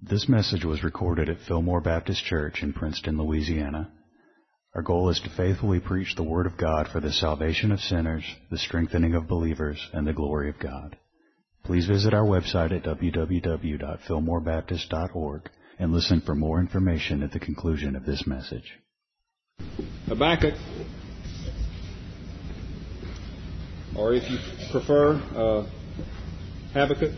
This message was recorded at Fillmore Baptist Church in Princeton, Louisiana. Our goal is to faithfully preach the Word of God for the salvation of sinners, the strengthening of believers, and the glory of God. Please visit our website at www.fillmorebaptist.org and listen for more information at the conclusion of this message. Habakkuk, or if you prefer, uh, Habakkuk,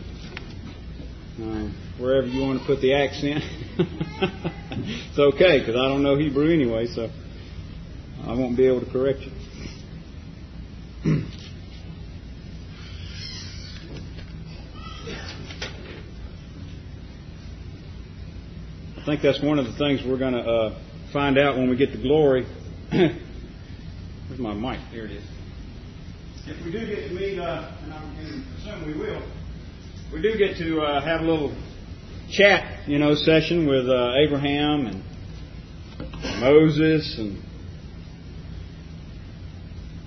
uh, wherever you want to put the accent. it's okay, because I don't know Hebrew anyway, so I won't be able to correct you. I think that's one of the things we're going to uh, find out when we get to glory. Where's my mic? There it is. If we do get to meet, uh, and I assume we will, we do get to uh, have a little chat, you know, session with uh, Abraham and Moses and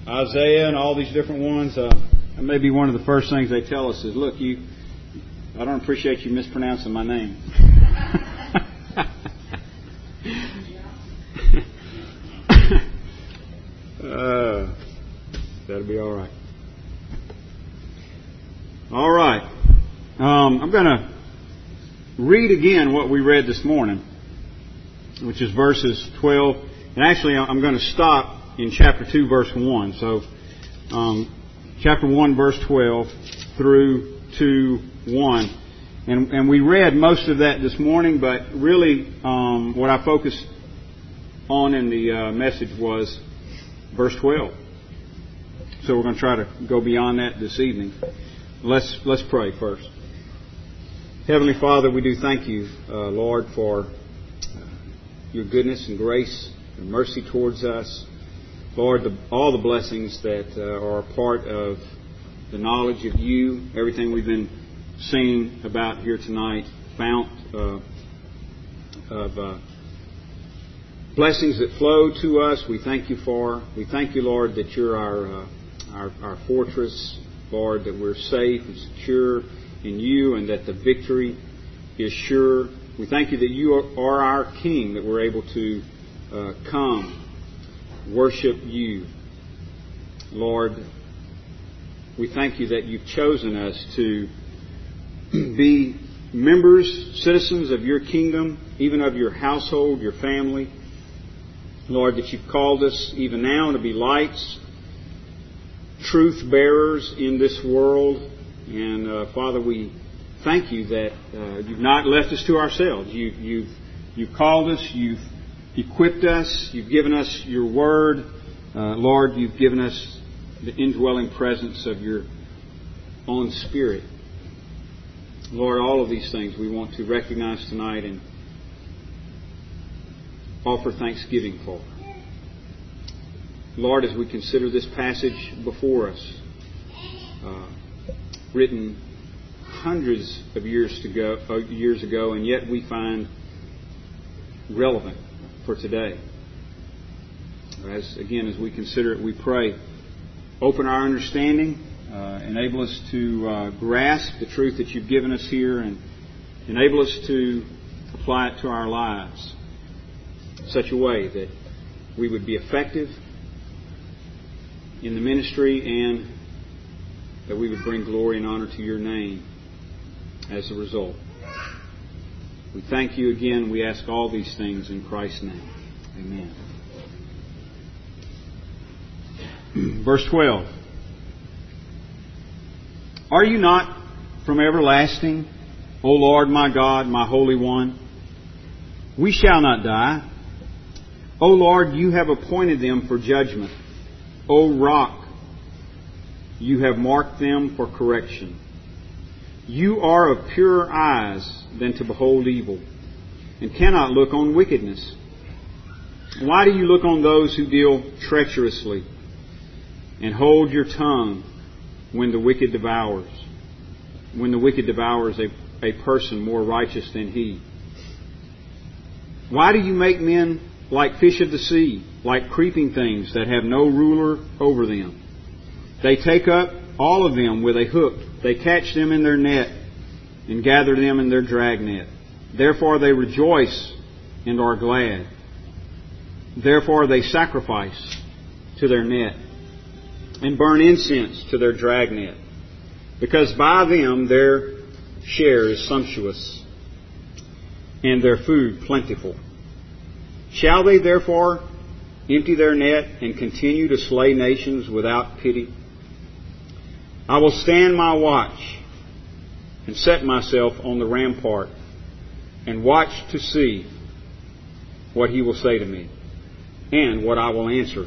Isaiah and all these different ones. Uh, and maybe one of the first things they tell us is, "Look, you, I don't appreciate you mispronouncing my name." uh, that'll be all right. All right. Going to read again what we read this morning, which is verses 12. And actually, I'm going to stop in chapter 2, verse 1. So, um, chapter 1, verse 12 through 2, 1. And, and we read most of that this morning, but really um, what I focused on in the uh, message was verse 12. So we're going to try to go beyond that this evening. Let's, let's pray first. Heavenly Father, we do thank you, uh, Lord, for your goodness and grace and mercy towards us. Lord, the, all the blessings that uh, are a part of the knowledge of you, everything we've been seeing about here tonight, fount uh, of uh, blessings that flow to us, we thank you for. We thank you, Lord, that you're our, uh, our, our fortress, Lord, that we're safe and secure in you and that the victory is sure. We thank you that you are our King, that we're able to uh, come, worship you. Lord, we thank you that you've chosen us to be members, citizens of your kingdom, even of your household, your family. Lord, that you've called us even now to be lights, truth bearers in this world, and uh, Father, we thank you that uh, you've not left us to ourselves. You, you've, you've called us. You've equipped us. You've given us your word. Uh, Lord, you've given us the indwelling presence of your own Spirit. Lord, all of these things we want to recognize tonight and offer thanksgiving for. Lord, as we consider this passage before us, uh, written hundreds of years, to go, uh, years ago, and yet we find relevant for today. As again, as we consider it, we pray, open our understanding, uh, enable us to uh, grasp the truth that you've given us here, and enable us to apply it to our lives in such a way that we would be effective in the ministry and that we would bring glory and honor to your name as a result. We thank you again. We ask all these things in Christ's name. Amen. Verse 12. Are you not from everlasting, O Lord my God, my Holy One? We shall not die. O Lord, you have appointed them for judgment. O rock, you have marked them for correction. You are of purer eyes than to behold evil, and cannot look on wickedness. Why do you look on those who deal treacherously, and hold your tongue when the wicked devours? When the wicked devours a, a person more righteous than he? Why do you make men like fish of the sea, like creeping things that have no ruler over them? They take up all of them with a hook. They catch them in their net and gather them in their dragnet. Therefore they rejoice and are glad. Therefore they sacrifice to their net and burn incense to their dragnet, because by them their share is sumptuous and their food plentiful. Shall they therefore empty their net and continue to slay nations without pity? I will stand my watch and set myself on the rampart and watch to see what he will say to me and what I will answer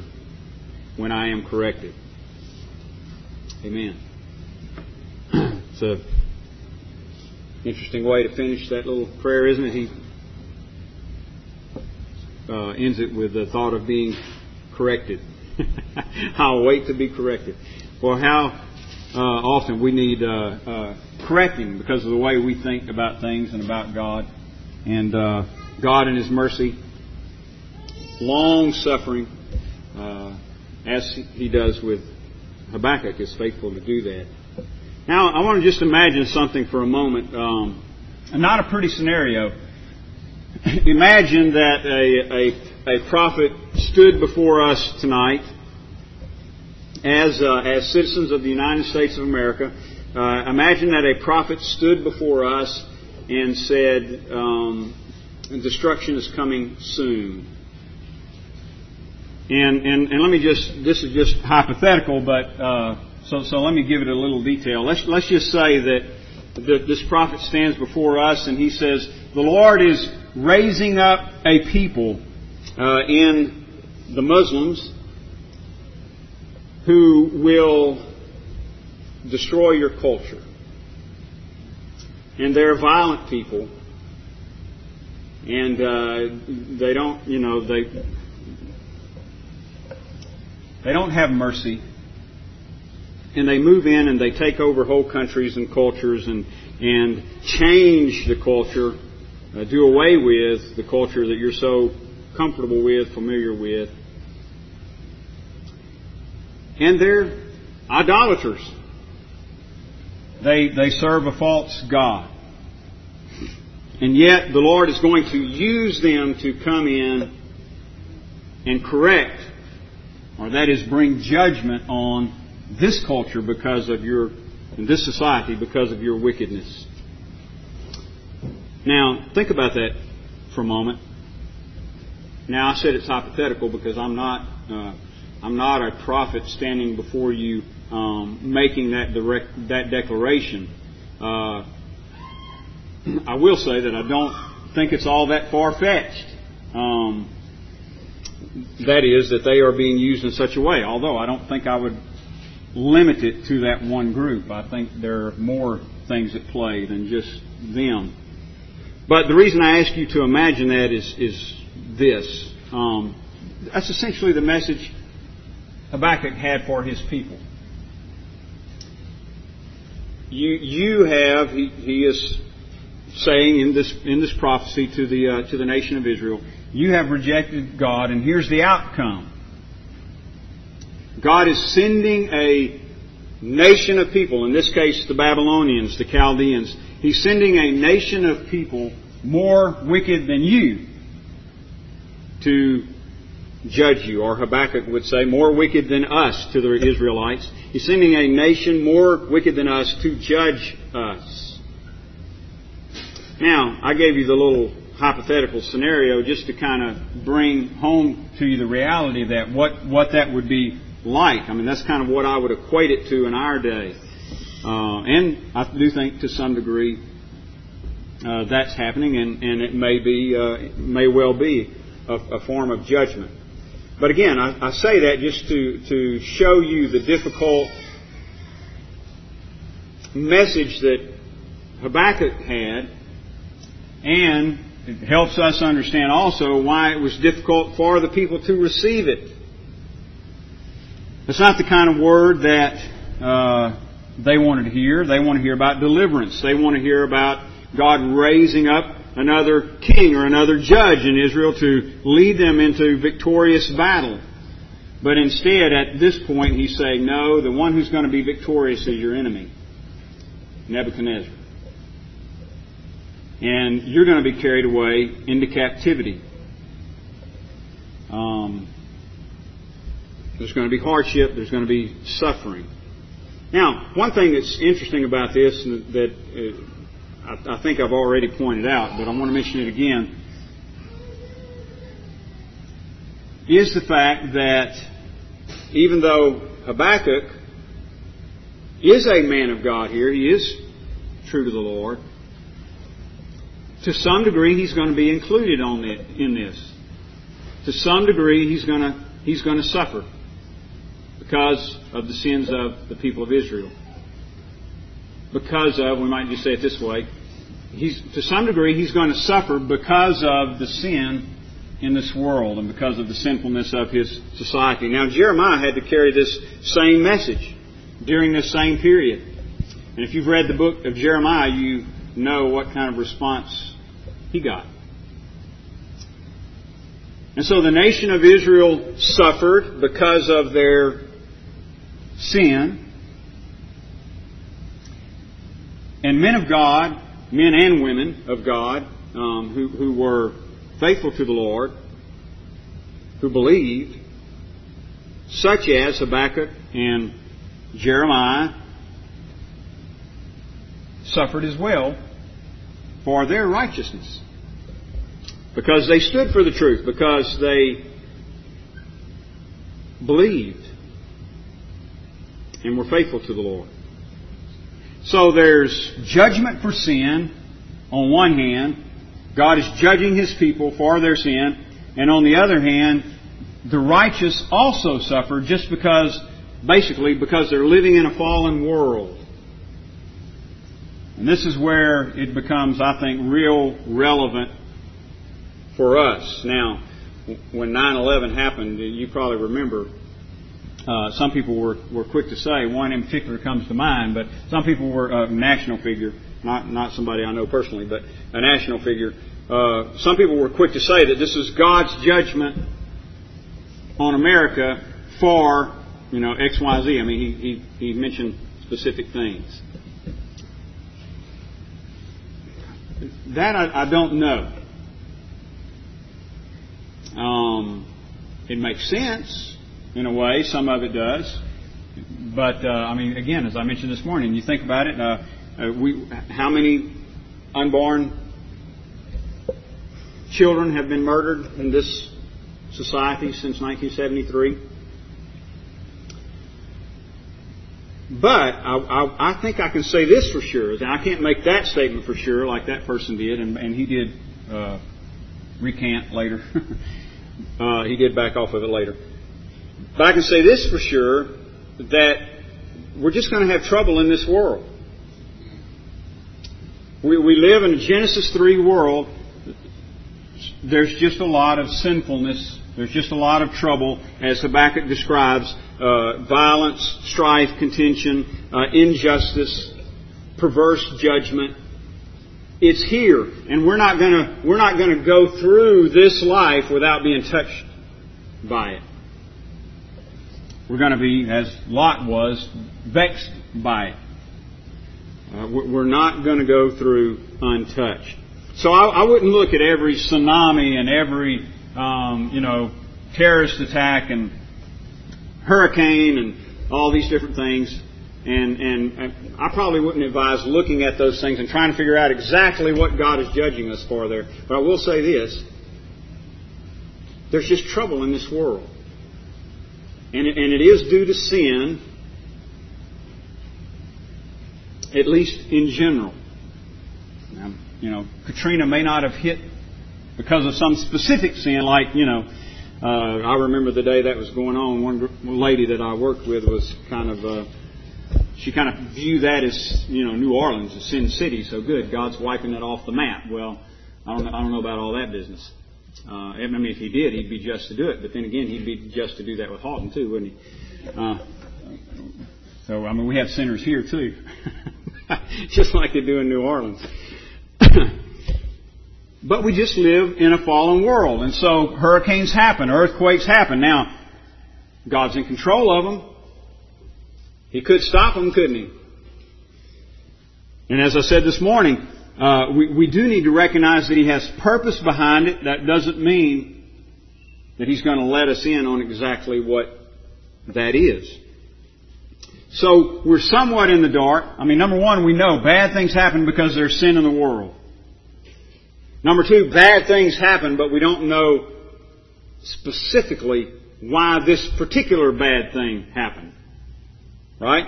when I am corrected. Amen. it's a interesting way to finish that little prayer, isn't it? He uh, ends it with the thought of being corrected. I'll wait to be corrected. Well, how uh, often we need uh, uh, correcting because of the way we think about things and about God. And uh, God, in His mercy, long suffering, uh, as He does with Habakkuk, is faithful to do that. Now, I want to just imagine something for a moment. Um, not a pretty scenario. imagine that a, a, a prophet stood before us tonight as, uh, as citizens of the United States of America, uh, imagine that a prophet stood before us and said, um, destruction is coming soon. And, and, and let me just, this is just hypothetical, but, uh, so, so let me give it a little detail. Let's, let's just say that, that this prophet stands before us and he says, the Lord is raising up a people uh, in the Muslims who will destroy your culture. And they're violent people. And uh, they don't, you know, they they don't have mercy. And they move in and they take over whole countries and cultures and and change the culture, uh, do away with the culture that you're so comfortable with, familiar with and they're idolaters. They, they serve a false God. And yet the Lord is going to use them to come in and correct, or that is bring judgment on this culture because of your, in this society because of your wickedness. Now, think about that for a moment. Now, I said it's hypothetical because I'm not uh, I'm not a prophet standing before you um, making that direct that declaration. Uh, I will say that I don't think it's all that far fetched. Um, that is, that they are being used in such a way. Although I don't think I would limit it to that one group. I think there are more things at play than just them. But the reason I ask you to imagine that is is this. Um, that's essentially the message Habakkuk had for his people. You, you have, he, he is saying in this, in this prophecy to the, uh, to the nation of Israel, you have rejected God, and here's the outcome. God is sending a nation of people, in this case the Babylonians, the Chaldeans, He's sending a nation of people more wicked than you to judge you. Or Habakkuk would say, more wicked than us to the Israelites. He's sending a nation more wicked than us to judge us. Now, I gave you the little hypothetical scenario just to kind of bring home to you the reality of that, what, what that would be like. I mean, that's kind of what I would equate it to in our day. Uh, and I do think to some degree uh, that's happening, and, and it may be, uh, may well be a, a form of judgment. But again, I, I say that just to, to show you the difficult message that Habakkuk had, and it helps us understand also why it was difficult for the people to receive it. It's not the kind of word that uh, they wanted to hear. They want to hear about deliverance. They want to hear about God raising up another king or another judge in Israel to lead them into victorious battle. But instead, at this point, he's saying, no, the one who's going to be victorious is your enemy, Nebuchadnezzar. and you're going to be carried away into captivity. Um, there's going to be hardship. There's going to be suffering. Now, one thing that's interesting about this that uh, I, think I've already pointed out, but I want to mention it again, is the fact that even though Habakkuk is a man of God here, he is true to the Lord, to some degree he's going to be included on it, in this. To some degree he's going to, he's going to suffer because of the sins of the people of Israel. Because of, we might just say it this way, he's, to some degree he's going to suffer because of the sin in this world and because of the sinfulness of his society. Now, Jeremiah had to carry this same message during this same period. And if you've read the book of Jeremiah, you know what kind of response he got. And so the nation of Israel suffered because of their sin. And men of God, men and women of God, um, who, who were faithful to the Lord, who believed, such as Habakkuk and Jeremiah, suffered as well for their righteousness. Because they stood for the truth, because they believed and were faithful to the Lord. So there's judgment for sin on one hand, God is judging His people for their sin. And on the other hand, the righteous also suffer just because, basically, because they're living in a fallen world. And this is where it becomes, I think, real relevant for us. Now, when 9-11 happened, you probably remember, uh, some people were, were quick to say, one in particular comes to mind, but some people were a national figure not not somebody I know personally, but a national figure. Uh, some people were quick to say that this is God's judgment on America for you know X Y Z. I mean, he he, he mentioned specific things. That I, I don't know. Um, it makes sense in a way. Some of it does. But uh, I mean, again, as I mentioned this morning, you think about it. Uh, uh, we, how many unborn children have been murdered in this society since 1973? But I, I, I, think I can say this for sure. I can't make that statement for sure, like that person did, and, and he did uh, recant later. uh, he did back off of it later. But I can say this for sure that we're just going to have trouble in this world. We, we live in a Genesis 3 world. There's just a lot of sinfulness. There's just a lot of trouble, as Habakkuk describes uh, violence, strife, contention, uh, injustice, perverse judgment. It's here, and we're not going we're not going to go through this life without being touched by it. We're going to be, as Lot was, vexed by it. Uh, we're not going to go through untouched. So I, I, wouldn't look at every tsunami and every, um, you know, terrorist attack and hurricane and all these different things. And, and I probably wouldn't advise looking at those things and trying to figure out exactly what God is judging us for there. But I will say this. There's just trouble in this world. And it, and it is due to sin at least in general. Now, you know, Katrina may not have hit because of some specific sin, like, you know, uh, I remember the day that was going on. One lady that I worked with was kind of, uh, she kind of viewed that as, you know, New Orleans, a sin city. So good, God's wiping it off the map. Well, I don't, I don't know about all that business. Uh, I mean, if he did, he'd be just to do it. But then again, he'd be just to do that with Haughton too, wouldn't he? Uh, so I mean, we have sinners here too. just like they do in New Orleans. but we just live in a fallen world. And so hurricanes happen, earthquakes happen. Now, God's in control of them. He could stop them, couldn't he? And as I said this morning, uh, we, we do need to recognize that He has purpose behind it. That doesn't mean that He's going to let us in on exactly what that is. So we're somewhat in the dark. I mean, number one, we know bad things happen because there's sin in the world. Number two, bad things happen, but we don't know specifically why this particular bad thing happened. Right?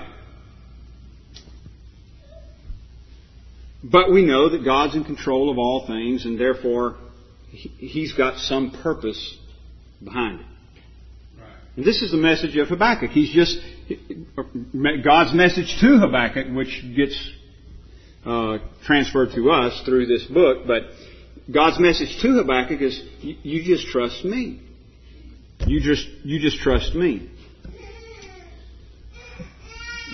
But we know that God's in control of all things, and therefore He's got some purpose behind it. And this is the message of Habakkuk. He's just God's message to Habakkuk, which gets uh, transferred to us through this book. But God's message to Habakkuk is, "You just trust me. You just you just trust me."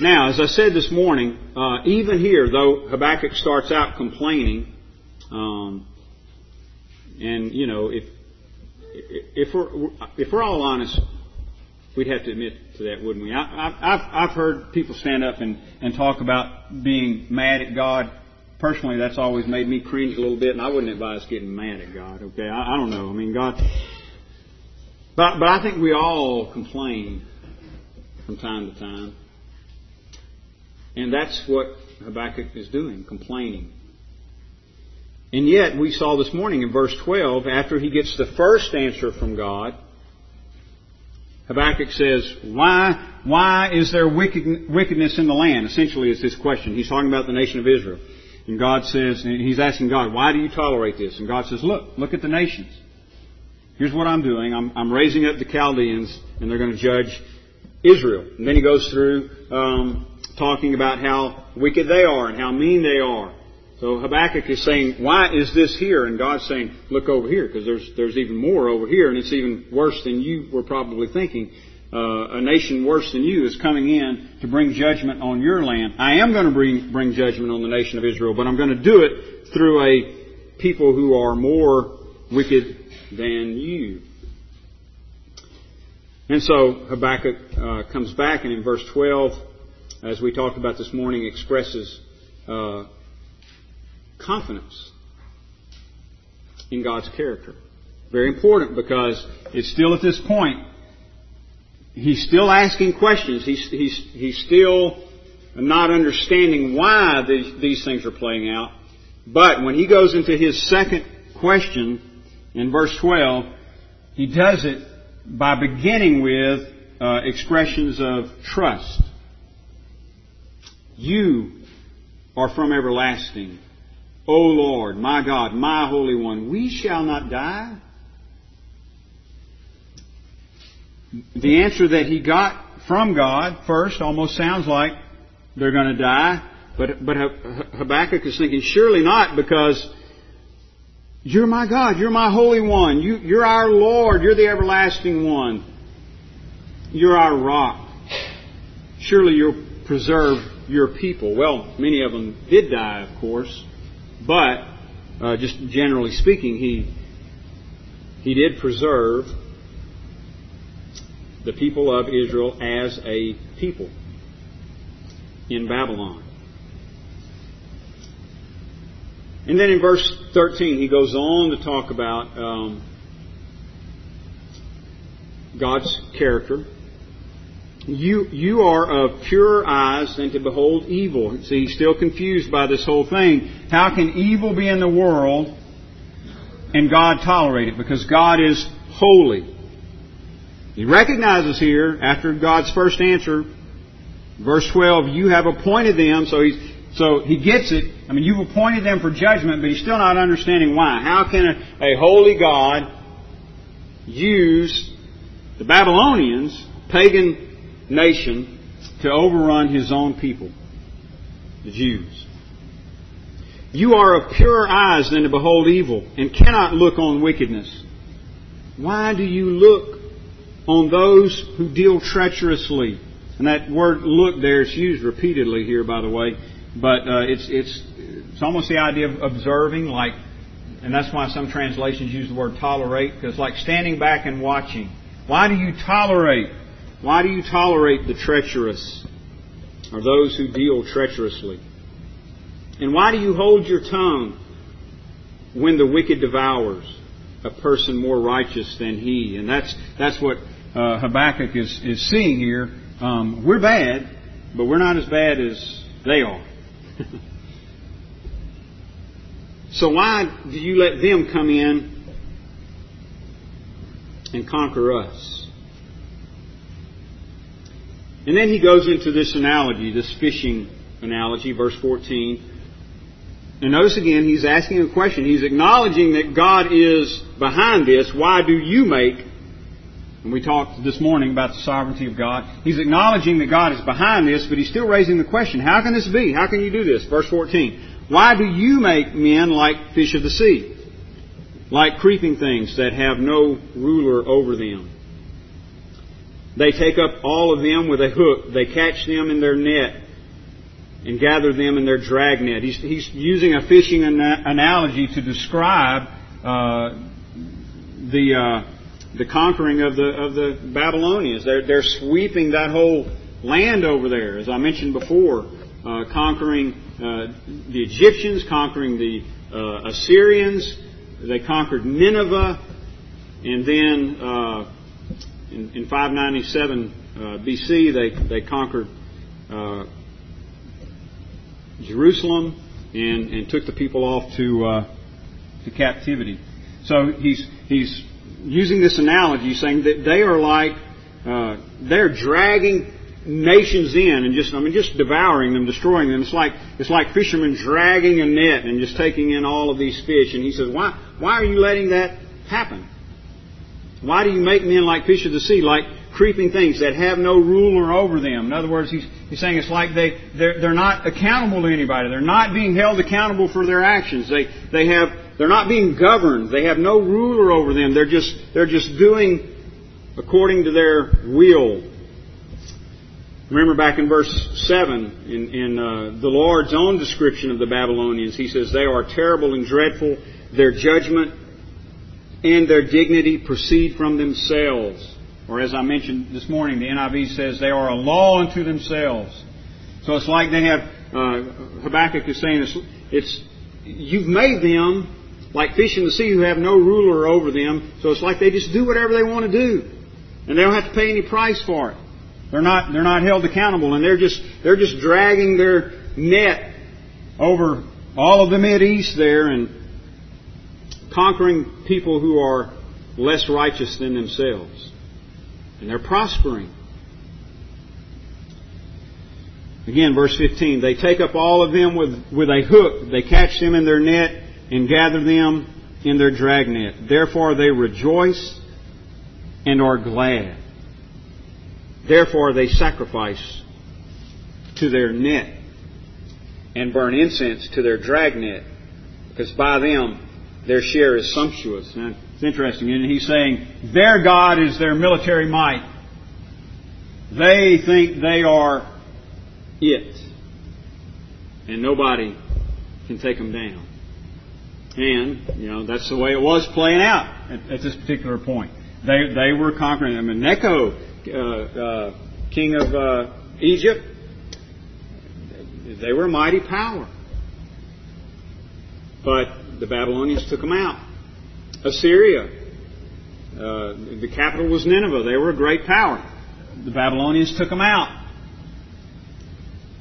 Now, as I said this morning, uh, even here, though Habakkuk starts out complaining, um, and you know, if if we're if we're all honest, we'd have to admit to that, wouldn't we? I, have I've heard people stand up and, and talk about being mad at God. Personally, that's always made me cringe a little bit, and I wouldn't advise getting mad at God. Okay, I, I don't know. I mean, God, but but I think we all complain from time to time. And that's what Habakkuk is doing, complaining. And yet, we saw this morning in verse 12, after he gets the first answer from God, Habakkuk says, why, why is there wickedness in the land? Essentially, it's this question. He's talking about the nation of Israel. And God says, and he's asking God, why do you tolerate this? And God says, look, look at the nations. Here's what I'm doing. I'm, I'm raising up the Chaldeans, and they're going to judge Israel. And then he goes through um, talking about how wicked they are and how mean they are. So Habakkuk is saying, why is this here? And God's saying, look over here, because there's, there's even more over here, and it's even worse than you were probably thinking. Uh, a nation worse than you is coming in to bring judgment on your land. I am going to bring, bring judgment on the nation of Israel, but I'm going to do it through a people who are more wicked than you. And so Habakkuk uh, comes back, and in verse 12, as we talked about this morning, expresses uh, confidence in God's character. Very important because it's still at this point, he's still asking questions. He's, he's, he's still not understanding why these, these things are playing out. But when he goes into his second question in verse 12, he does it by beginning with uh, expressions of trust. You are from everlasting. O Lord, my God, my Holy One, we shall not die. The answer that he got from God first almost sounds like they're going to die. But, but Habakkuk is thinking, surely not, because you're my God, you're my Holy One, you, you're our Lord, you're the everlasting one, you're our rock. Surely you'll preserve your people. Well, many of them did die, of course, but uh, just generally speaking, he he did preserve the people of Israel as a people in Babylon. And then in verse 13, he goes on to talk about um, God's character you, you are of purer eyes than to behold evil. See, he's still confused by this whole thing. How can evil be in the world and God tolerate it? Because God is holy. He recognizes here, after God's first answer, verse 12, you have appointed them, so he's, so he gets it. I mean, you've appointed them for judgment, but he's still not understanding why. How can a, a holy God use the Babylonians, pagan nation to overrun his own people, the Jews. You are of purer eyes than to behold evil, and cannot look on wickedness. Why do you look on those who deal treacherously? And that word "look" there is used repeatedly here, by the way, but uh, it's it's it's almost the idea of observing, like, and that's why some translations use the word tolerate, because like standing back and watching. Why do you tolerate? Why do you tolerate the treacherous or those who deal treacherously? And why do you hold your tongue when the wicked devours a person more righteous than he? And that's that's what uh, Habakkuk is is seeing here. Um, we're bad, but we're not as bad as they are. so why do you let them come in and conquer us? And then he goes into this analogy, this fishing analogy, verse 14. And notice again, he's asking a question. He's acknowledging that God is behind this. Why do you make and we talked this morning about the sovereignty of God. He's acknowledging that God is behind this, but he's still raising the question, how can this be? How can you do this? Verse 14. Why do you make men like fish of the sea? Like creeping things that have no ruler over them. They take up all of them with a hook. They catch them in their net and gather them in their dragnet. He's, he's using a fishing ana- analogy to describe uh, the uh, the conquering of the of the Babylonians. They're they're sweeping that whole land over there, as I mentioned before, uh, conquering uh, the Egyptians, conquering the uh, Assyrians. They conquered Nineveh, and then uh, in, in 597 uh, BC they they conquered uh, Jerusalem and and took the people off to to captivity. So he's he's using this analogy, saying that they are like uh, they're dragging nations in and just I mean just devouring them, destroying them. It's like it's like fishermen dragging a net and just taking in all of these fish. And he says, why why are you letting that happen? Why do you make men like fish of the sea, like creeping things that have no ruler over them? In other words, he's, he's saying it's like they they're, they're not accountable to anybody. They're not being held accountable for their actions. They they have they're not being governed. They have no ruler over them. They're just, they're just doing according to their will. Remember back in verse 7, in, in uh, the Lord's own description of the Babylonians, he says, They are terrible and dreadful. Their judgment and their dignity proceed from themselves. Or as I mentioned this morning, the NIV says, They are a law unto themselves. So it's like they have, uh, Habakkuk is saying, it's, it's you've made them like fish in the sea who have no ruler over them. So it's like they just do whatever they want to do. And they don't have to pay any price for it. They're not, they're not held accountable and they're just, they're just dragging their net over all of the Mid East there and conquering people who are less righteous than themselves. And they're prospering. Again, verse 15, they take up all of them with, with a hook. They catch them in their net and gather them in their dragnet. Therefore they rejoice and are glad. Therefore they sacrifice to their net and burn incense to their dragnet, because by them their share is sumptuous. Now, it's interesting, and he's saying their God is their military might. They think they are it, and nobody can take them down. And, you know, that's the way it was playing out at, at this particular point. They, they were conquering. I mean, Necho, uh, uh, king of uh, Egypt, they were a mighty power. But the Babylonians took them out. Assyria, uh, the capital was Nineveh. They were a great power. The Babylonians took them out.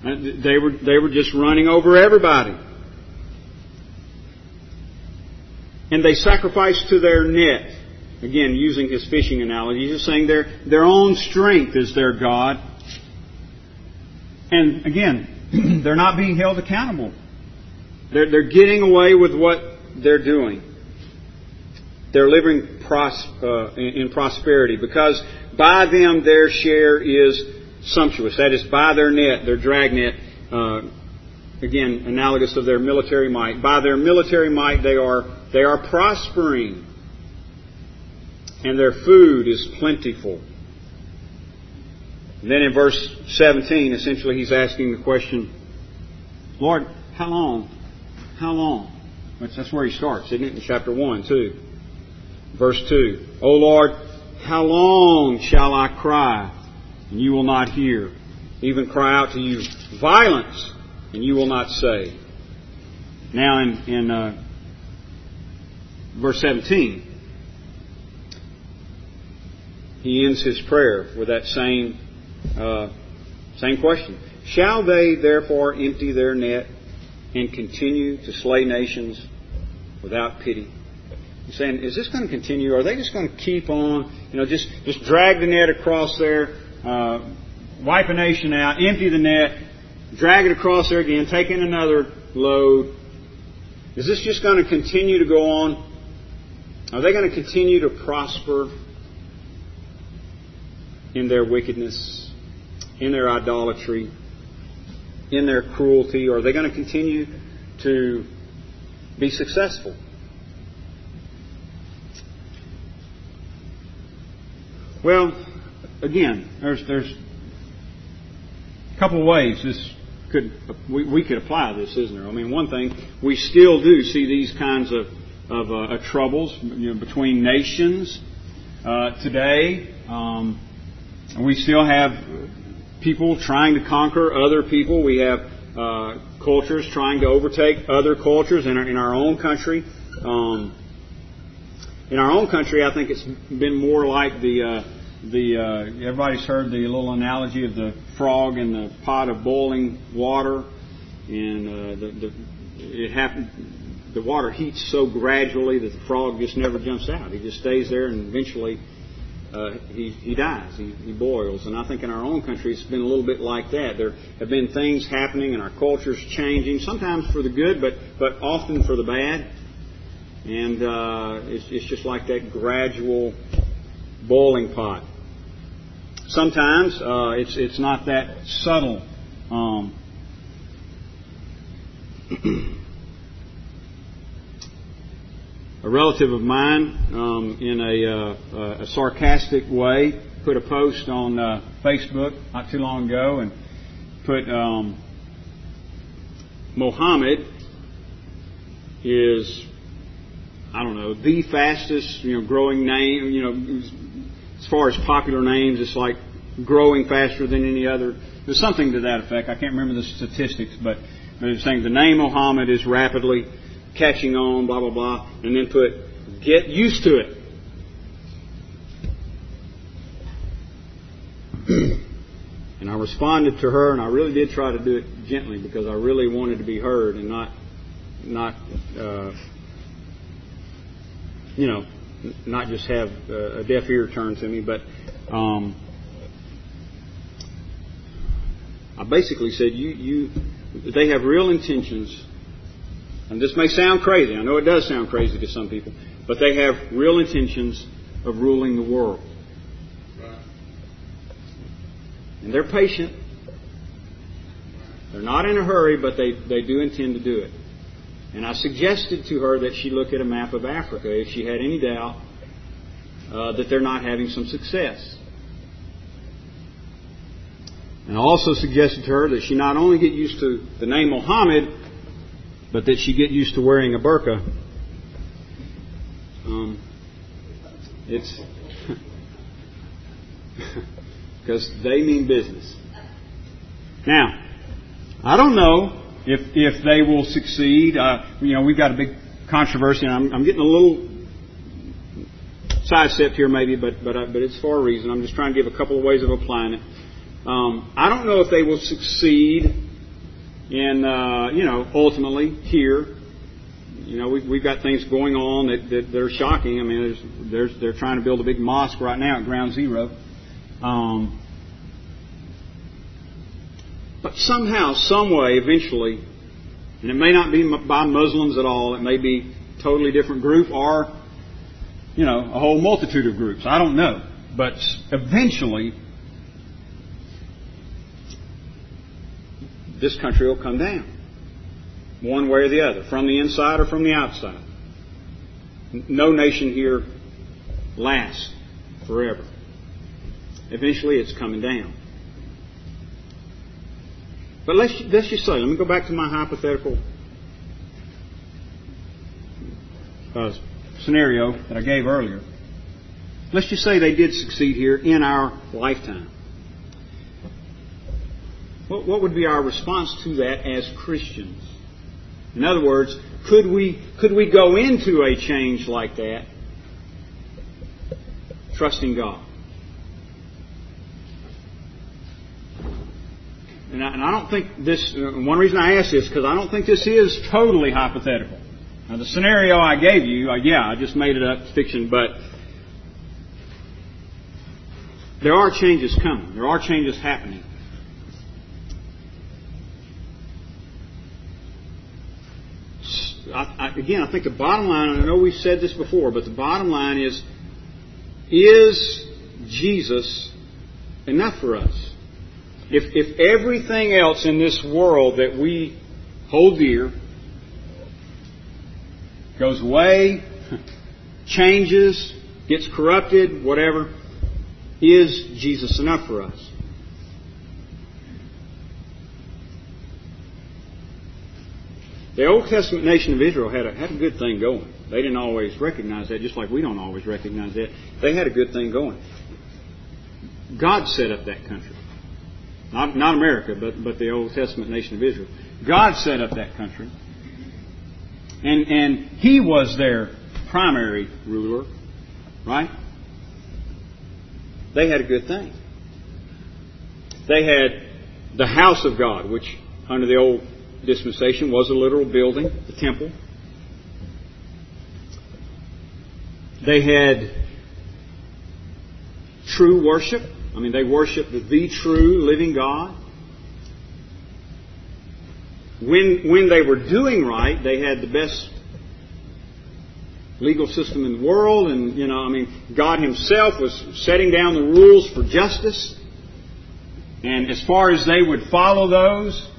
They were, they were just running over everybody. and they sacrificed to their net. Again, using his fishing analogy, he's just saying their, their own strength is their God. And again, they're not being held accountable. They're, they're getting away with what they're doing. They're living pros, uh, in, in prosperity because by them their share is sumptuous. That is, by their net, their dragnet, uh, again, analogous of their military might. By their military might, they are they are prospering, and their food is plentiful. And then in verse 17, essentially, he's asking the question, Lord, how long? How long? That's where he starts, isn't it? In chapter 1, 2. Verse 2. O Lord, how long shall I cry, and you will not hear? Even cry out to you, violence, and you will not say. Now, in, in uh, verse 17, he ends his prayer with that same uh, same question. Shall they therefore empty their net and continue to slay nations without pity? He's saying, is this going to continue? Are they just going to keep on, you know, just, just drag the net across there, uh, wipe a nation out, empty the net, drag it across there again, take in another load? Is this just going to continue to go on? Are they going to continue to prosper in their wickedness, in their idolatry, in their cruelty? Or are they going to continue to be successful? Well, again, there's there's a couple of ways this could we, we could apply this, isn't there? I mean, one thing we still do see these kinds of of uh, troubles you know, between nations uh, today. Um, we still have people trying to conquer other people. We have uh, cultures trying to overtake other cultures in our, in our own country. Um, in our own country, I think it's been more like the uh, the uh, everybody's heard the little analogy of the frog in the pot of boiling water, and uh, the, the it happened. The water heats so gradually that the frog just never jumps out. He just stays there, and eventually uh, he, he dies, he, he boils. And I think in our own country it's been a little bit like that. There have been things happening and our culture's changing, sometimes for the good, but, but often for the bad. And uh, it's, it's just like that gradual boiling pot. Sometimes uh, it's, it's not that subtle. Um, a relative of mine, um, in a, uh, a, sarcastic way, put a post on uh, Facebook not too long ago and put um, Mohammed is I don't know the fastest you know growing name you know as far as popular names it's like growing faster than any other. There's something to that effect. I can't remember the statistics but they're saying the name Mohammed is rapidly catching on, blah, blah, blah, and then put, get used to it. and I responded to her, and I really did try to do it gently because I really wanted to be heard and not, not, uh, you know, not just have a deaf ear turned to me, but um, I basically said, you, you, they have real intentions and this may sound crazy. I know it does sound crazy to some people. But they have real intentions of ruling the world. And they're patient. They're not in a hurry, but they, they do intend to do it. And I suggested to her that she look at a map of Africa if she had any doubt uh, that they're not having some success. And I also suggested to her that she not only get used to the name Mohammed, but that she get used to wearing a burqa. Um, it's because they mean business. Now, I don't know if if they will succeed. Uh, you know, we've got a big controversy, and I'm, I'm getting a little sidestepped here, maybe, but but uh, but it's for a reason. I'm just trying to give a couple of ways of applying it. Um, I don't know if they will succeed and uh, you know, ultimately here, you know, we've, we've got things going on that, that, that are shocking. I mean, there's, there's, they're trying to build a big mosque right now at Ground Zero. Um, but somehow, some way, eventually, and it may not be by Muslims at all, it may be a totally different group or, you know, a whole multitude of groups. I don't know. But eventually, this country will come down. One way or the other, from the inside or from the outside. No nation here lasts forever. Eventually it's coming down. But let's, let's just say, let me go back to my hypothetical uh, scenario that I gave earlier. Let's just say they did succeed here in our lifetime. What, would be our response to that as Christians? In other words, could we, could we go into a change like that trusting God? And I, and I don't think this, uh, one reason I ask this, because I don't think this is totally hypothetical. Now, the scenario I gave you, uh, yeah, I just made it up, fiction, but there are changes coming. There are changes happening. I, again, I think the bottom line, and I know we've said this before, but the bottom line is, is Jesus enough for us? If, if everything else in this world that we hold dear goes away, changes, gets corrupted, whatever, is Jesus enough for us? The Old Testament nation of Israel had a, had a good thing going. They didn't always recognize that, just like we don't always recognize that. They had a good thing going. God set up that country. Not, not America, but, but the Old Testament nation of Israel. God set up that country. And, and He was their primary ruler, right? They had a good thing. They had the house of God, which under the old dispensation was a literal building, the temple. They had true worship. I mean, they worshiped the true living God. When, when they were doing right, they had the best legal system in the world, and, you know, I mean, God Himself was setting down the rules for justice. And as far as they would follow those,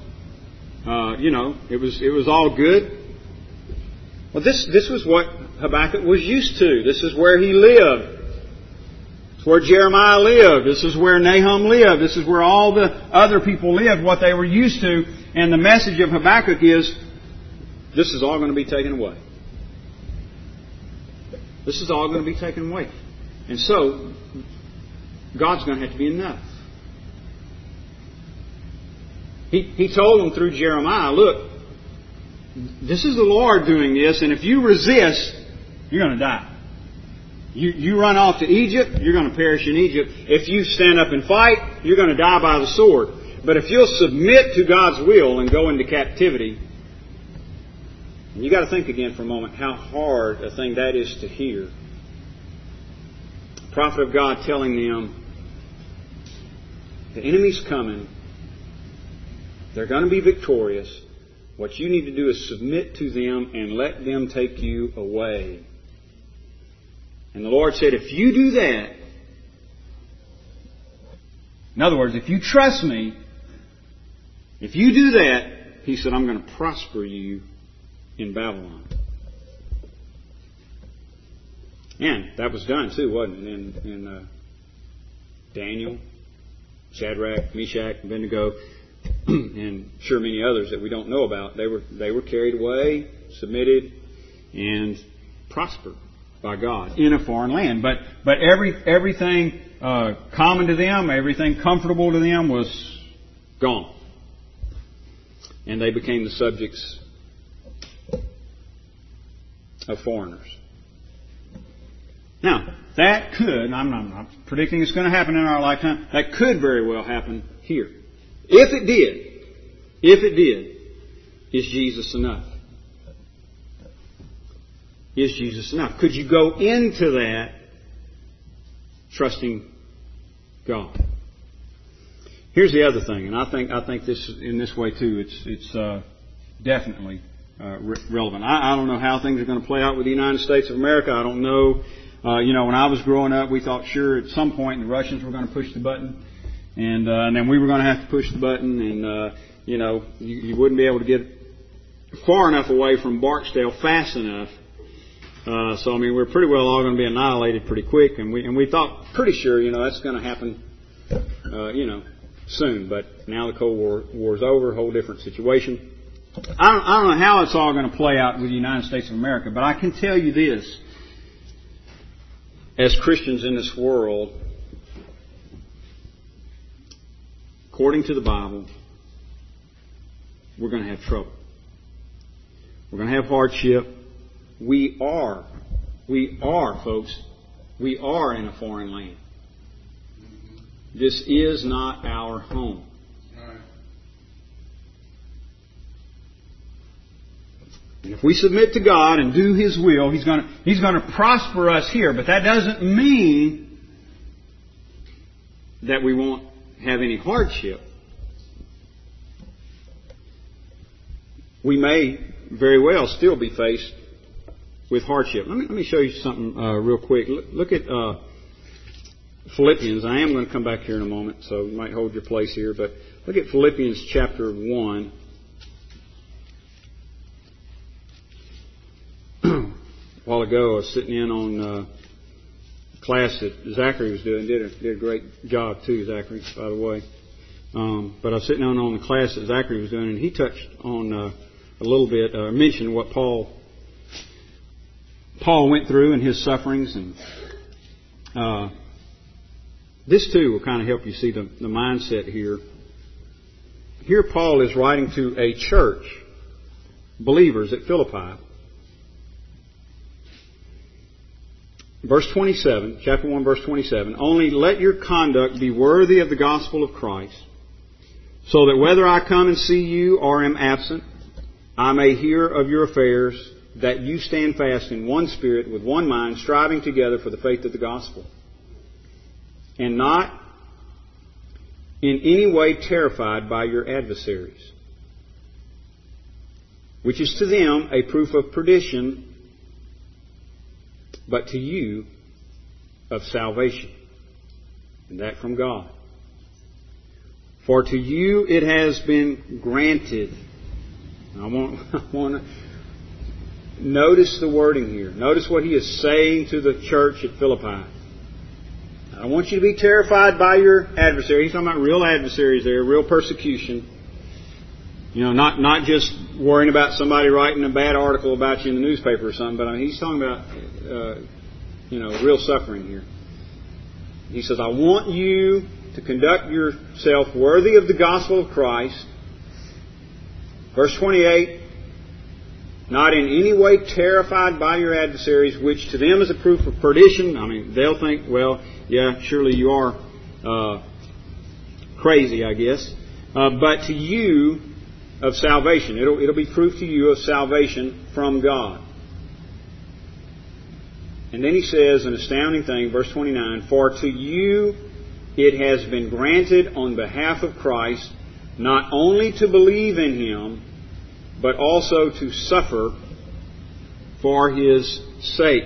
uh, you know, it was, it was all good. Well, this, this was what Habakkuk was used to. This is where he lived where Jeremiah lived. This is where Nahum lived. This is where all the other people lived, what they were used to. And the message of Habakkuk is, this is all going to be taken away. This is all going to be taken away. And so, God's going to have to be enough. He, he told them through Jeremiah, look, this is the Lord doing this, and if you resist, you're going to die. You, you run off to Egypt, you're going to perish in Egypt. If you stand up and fight, you're going to die by the sword. But if you'll submit to God's will and go into captivity, you got to think again for a moment how hard a thing that is to hear. The prophet of God telling them, the enemy's coming. They're going to be victorious. What you need to do is submit to them and let them take you away. And the Lord said, if you do that, in other words, if you trust me, if you do that, He said, I'm going to prosper you in Babylon. And that was done too, wasn't it? In, in uh, Daniel, Shadrach, Meshach, and Abednego, and sure many others that we don't know about. They were they were carried away, submitted, and prospered by God in a foreign land. But but every everything uh, common to them, everything comfortable to them was gone, and they became the subjects of foreigners. Now that could I'm not, I'm not predicting it's going to happen in our lifetime. That could very well happen here. If it did, if it did, is Jesus enough? Is Jesus enough? Could you go into that trusting God? Here's the other thing, and I think I think this in this way too. It's it's uh, definitely uh, re- relevant. I, I don't know how things are going to play out with the United States of America. I don't know. Uh, you know, when I was growing up, we thought sure at some point the Russians were going to push the button, and uh, and then we were going to have to push the button, and uh, you know you, you wouldn't be able to get far enough away from Barksdale fast enough uh, so I mean, we're pretty well all going to be annihilated pretty quick, and we and we thought pretty sure, you know, that's going to happen, uh, you know, soon. But now the Cold War war's over, whole different situation. I don't, I don't know how it's all going to play out with the United States of America, but I can tell you this: as Christians in this world, according to the Bible, we're going to have trouble. We're going to have hardship. We are, we are, folks, we are in a foreign land. This is not our home. And if we submit to God and do His will, He's going to, He's going to prosper us here. But that doesn't mean that we won't have any hardship. We may very well still be faced with hardship. Let me, let me show you something uh, real quick. Look, look at uh, Philippians. I am going to come back here in a moment, so you might hold your place here. But look at Philippians chapter 1. a while ago, I was sitting in on uh, class that Zachary was doing. Did a, did a great job too, Zachary, by the way. Um, but I was sitting down on the class that Zachary was doing, and he touched on uh, a little bit, uh, mentioned what Paul Paul went through and his sufferings, and uh, this too will kind of help you see the, the mindset here. Here, Paul is writing to a church, believers at Philippi. Verse 27, chapter 1, verse 27. Only let your conduct be worthy of the gospel of Christ, so that whether I come and see you or am absent, I may hear of your affairs, that you stand fast in one spirit, with one mind, striving together for the faith of the gospel, and not in any way terrified by your adversaries, which is to them a proof of perdition but to you of salvation, and that from God. For to you it has been granted. I want, I want to notice the wording here. Notice what he is saying to the church at Philippi. I don't want you to be terrified by your adversary. He's talking about real adversaries there, real persecution. You know, not not just worrying about somebody writing a bad article about you in the newspaper or something, but I mean, he's talking about, uh, you know, real suffering here. He says, I want you to conduct yourself worthy of the gospel of Christ. Verse 28, not in any way terrified by your adversaries, which to them is a proof of perdition. I mean, they'll think, well, yeah, surely you are uh, crazy, I guess. Uh, but to you, of salvation. It'll, it'll be proof to you of salvation from God. And then he says an astounding thing, verse 29 For to you it has been granted on behalf of Christ not only to believe in him, but also to suffer for his sake.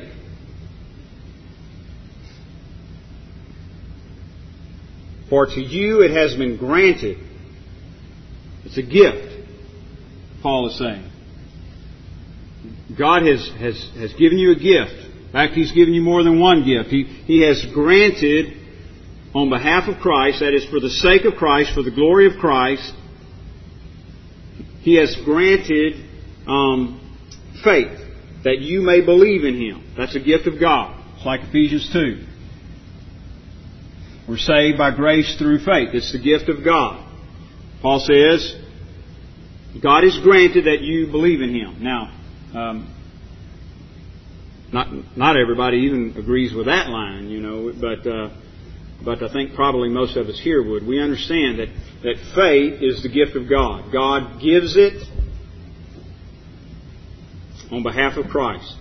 For to you it has been granted. It's a gift. Paul is saying. God has, has, has given you a gift. In fact, He's given you more than one gift. He, he has granted, on behalf of Christ, that is, for the sake of Christ, for the glory of Christ, He has granted um, faith, that you may believe in Him. That's a gift of God. It's like Ephesians 2. We're saved by grace through faith. It's the gift of God. Paul says, God has granted that you believe in Him. Now, um, not not everybody even agrees with that line, you know, but uh, but I think probably most of us here would. We understand that that faith is the gift of God. God gives it on behalf of Christ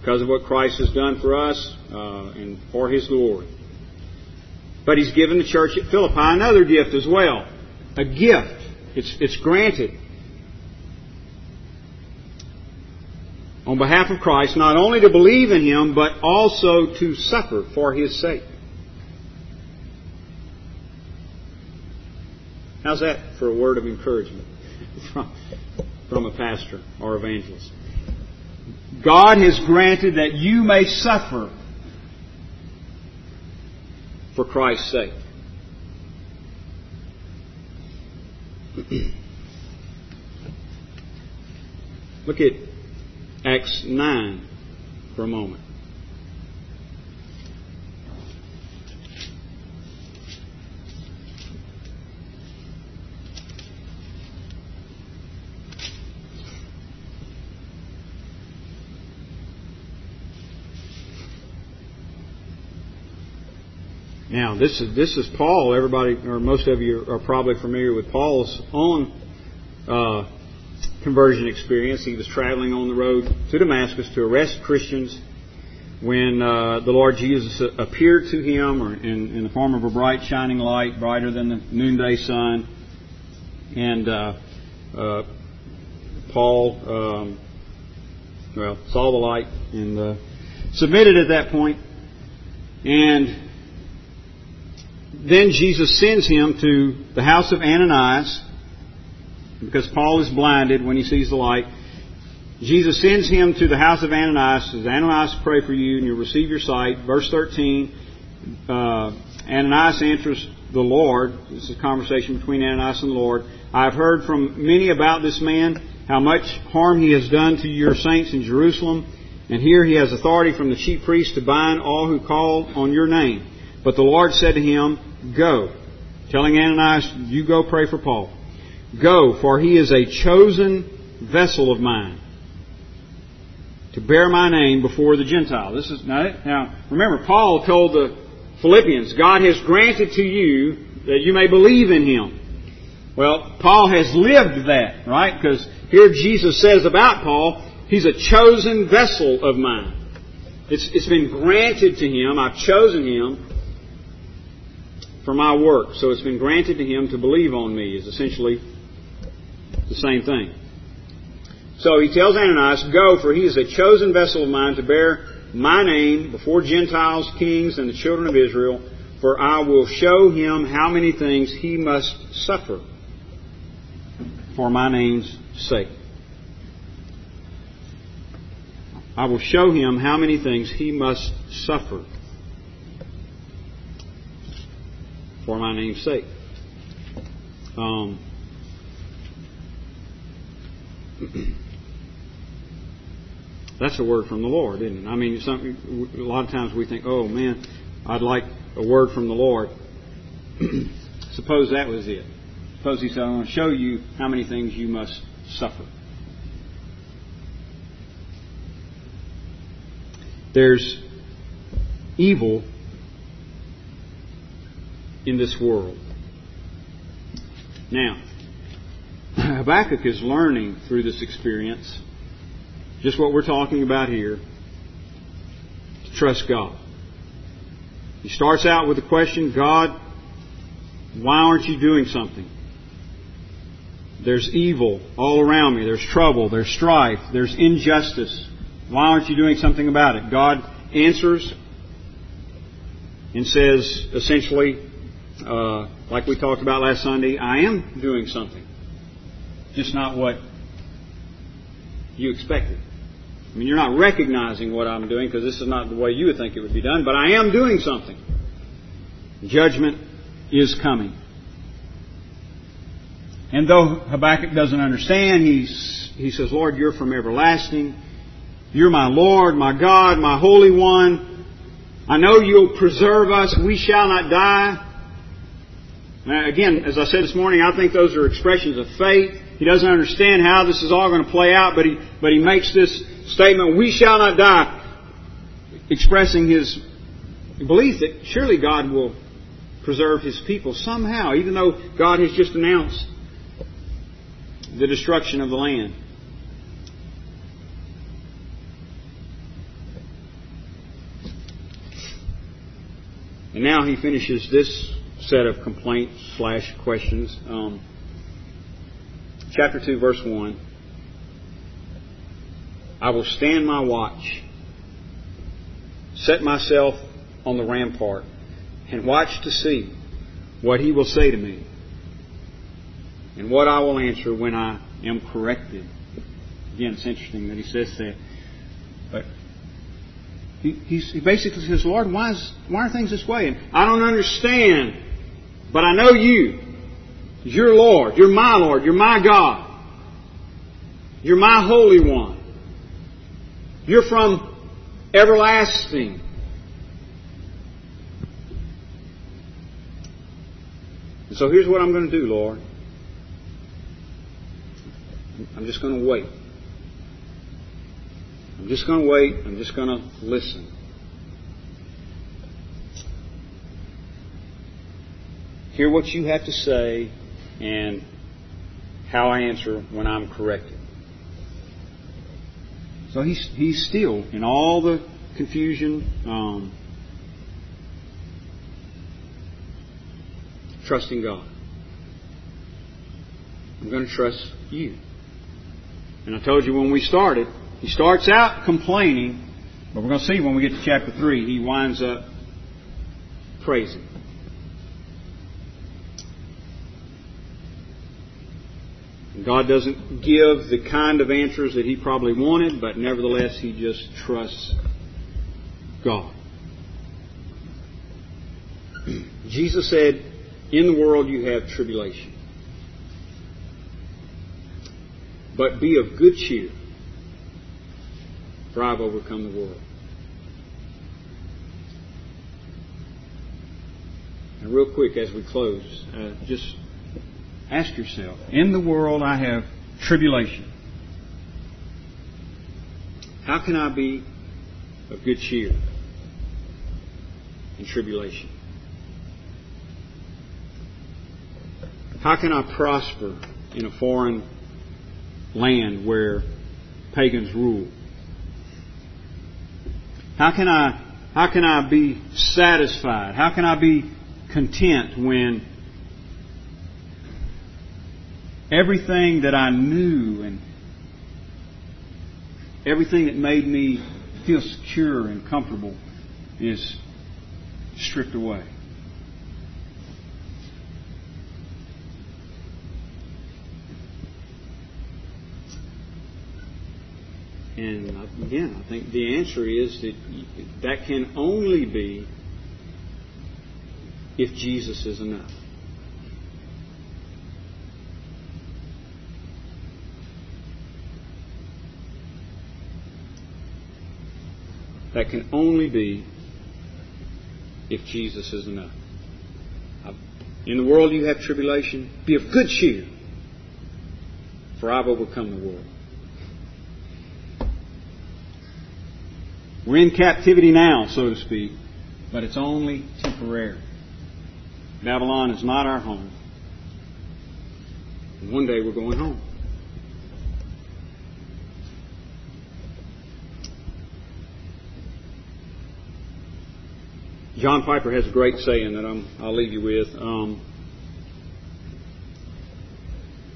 because of what Christ has done for us uh, and for His glory. But He's given the church at Philippi another gift as well, a gift. It's it's granted. On behalf of Christ, not only to believe in Him, but also to suffer for His sake. How's that for a word of encouragement from, from a pastor or evangelist? God has granted that you may suffer for Christ's sake. Look at Acts 9 for a moment. Now, this is this is Paul. Everybody or most of you are probably familiar with Paul's own uh, conversion experience. He was traveling on the road to Damascus to arrest Christians when uh, the Lord Jesus appeared to him, or in, in, the form of a bright shining light, brighter than the noonday sun, and uh, uh Paul, um, well, saw the light and uh, submitted at that point. point, and then Jesus sends him to the house of Ananias because Paul is blinded when he sees the light. Jesus sends him to the house of Ananias, says, Ananias, pray for you, and you'll receive your sight. Verse 13, uh, Ananias answers the Lord. This is a conversation between Ananias and the Lord. I've heard from many about this man, how much harm he has done to your saints in Jerusalem, and here he has authority from the chief priest to bind all who call on your name. But the Lord said to him, Go. Telling Ananias, You go pray for Paul. Go, for he is a chosen vessel of mine to bear my name before the Gentile. This is now, now remember, Paul told the Philippians, God has granted to you that you may believe in him. Well, Paul has lived that, right? Because here Jesus says about Paul, he's a chosen vessel of mine. It's, it's been granted to him. I've chosen him for my work. So it's been granted to him to believe on me, is essentially the same thing. So he tells Ananias, Go, for he is a chosen vessel of mine to bear my name before Gentiles, kings, and the children of Israel, for I will show him how many things he must suffer for my name's sake. I will show him how many things he must suffer for my name's sake. Um, that's a word from the Lord, isn't it? I mean, some, a lot of times we think, oh man, I'd like a word from the Lord. Suppose that was it. Suppose he said, I want to show you how many things you must suffer. There's evil in this world. Now, Habakkuk is learning through this experience just what we're talking about here to trust God. He starts out with the question God, why aren't you doing something? There's evil all around me. There's trouble. There's strife. There's injustice. Why aren't you doing something about it? God answers and says essentially, uh, like we talked about last Sunday, I am doing something. Just not what you expected. I mean, you're not recognizing what I'm doing because this is not the way you would think it would be done, but I am doing something. Judgment is coming. And though Habakkuk doesn't understand, he's, he says, Lord, you're from everlasting. You're my Lord, my God, my Holy One. I know you'll preserve us. We shall not die. Now, again, as I said this morning, I think those are expressions of faith. He doesn't understand how this is all going to play out, but he, but he makes this statement, we shall not die, expressing his belief that surely God will preserve his people somehow, even though God has just announced the destruction of the land. And now he finishes this set of complaints slash questions. Um, chapter 2, verse 1. I will stand my watch, set myself on the rampart, and watch to see what he will say to me, and what I will answer when I am corrected. Again, it's interesting that he says that. But he, he basically says, Lord, why, is, why are things this way? And I don't understand. But I know you. You're Lord. You're my Lord. You're my God. You're my Holy One. You're from everlasting. And so here's what I'm going to do, Lord. I'm just going to wait. I'm just going to wait. I'm just going to listen. hear what you have to say, and how I answer when I'm corrected. So he's, he's still, in all the confusion, um, trusting God. I'm going to trust you. And I told you when we started, he starts out complaining, but we're going to see when we get to chapter 3, he winds up praising. God doesn't give the kind of answers that he probably wanted, but nevertheless, he just trusts God. Jesus said, In the world you have tribulation. But be of good cheer, for I've overcome the world. And real quick as we close, uh, just ask yourself In the world I have tribulation. How can I be of good cheer in tribulation? How can I prosper in a foreign land where pagans rule? How can I how can I be satisfied? How can I be content when everything that I knew and everything that made me feel secure and comfortable is stripped away? And uh, again, I think the answer is that that can only be if Jesus is enough. That can only be if Jesus is enough. In the world you have tribulation. Be of good cheer, for I've overcome the world. We're in captivity now, so to speak, but it's only temporary. Babylon is not our home. One day we're going home. John Piper has a great saying that i will leave you with. Um,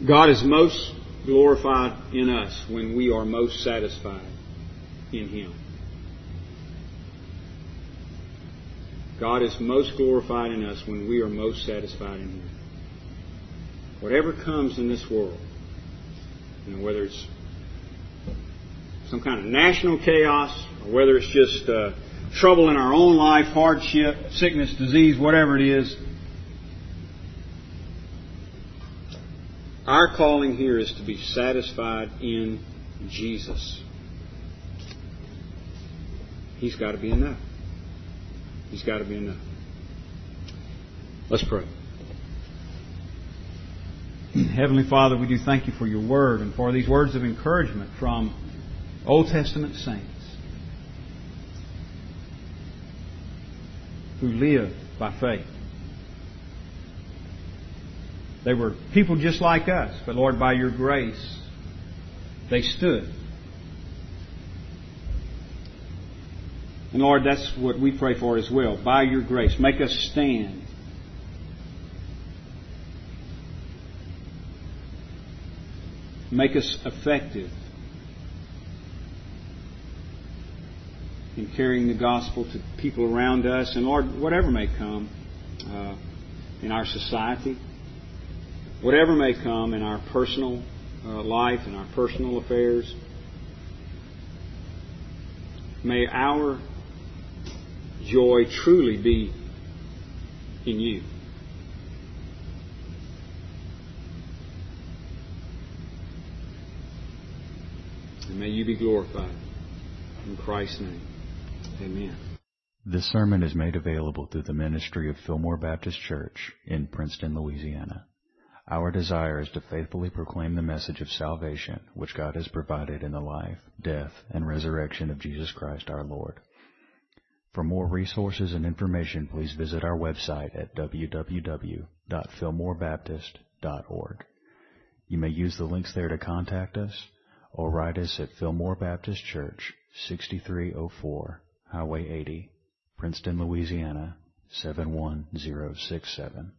God is most glorified in us when we are most satisfied in Him. God is most glorified in us when we are most satisfied in Him. Whatever comes in this world, you know, whether it's some kind of national chaos or whether it's just uh, trouble in our own life, hardship, sickness, disease, whatever it is, our calling here is to be satisfied in Jesus. He's got to be enough. He's got to be enough. Let's pray. Heavenly Father, we do thank you for your word and for these words of encouragement from Old Testament saints who lived by faith. They were people just like us, but Lord, by your grace, they stood And Lord, that's what we pray for as well. By your grace, make us stand. Make us effective in carrying the gospel to people around us. And Lord, whatever may come uh, in our society, whatever may come in our personal uh, life and our personal affairs, may our joy truly be in you. And may you be glorified. In Christ's name. Amen. This sermon is made available through the ministry of Fillmore Baptist Church in Princeton, Louisiana. Our desire is to faithfully proclaim the message of salvation which God has provided in the life, death, and resurrection of Jesus Christ our Lord. For more resources and information, please visit our website at www.fillmorebaptist.org. You may use the links there to contact us or write us at Fillmore Baptist Church, 6304 Highway 80, Princeton, Louisiana, 71067.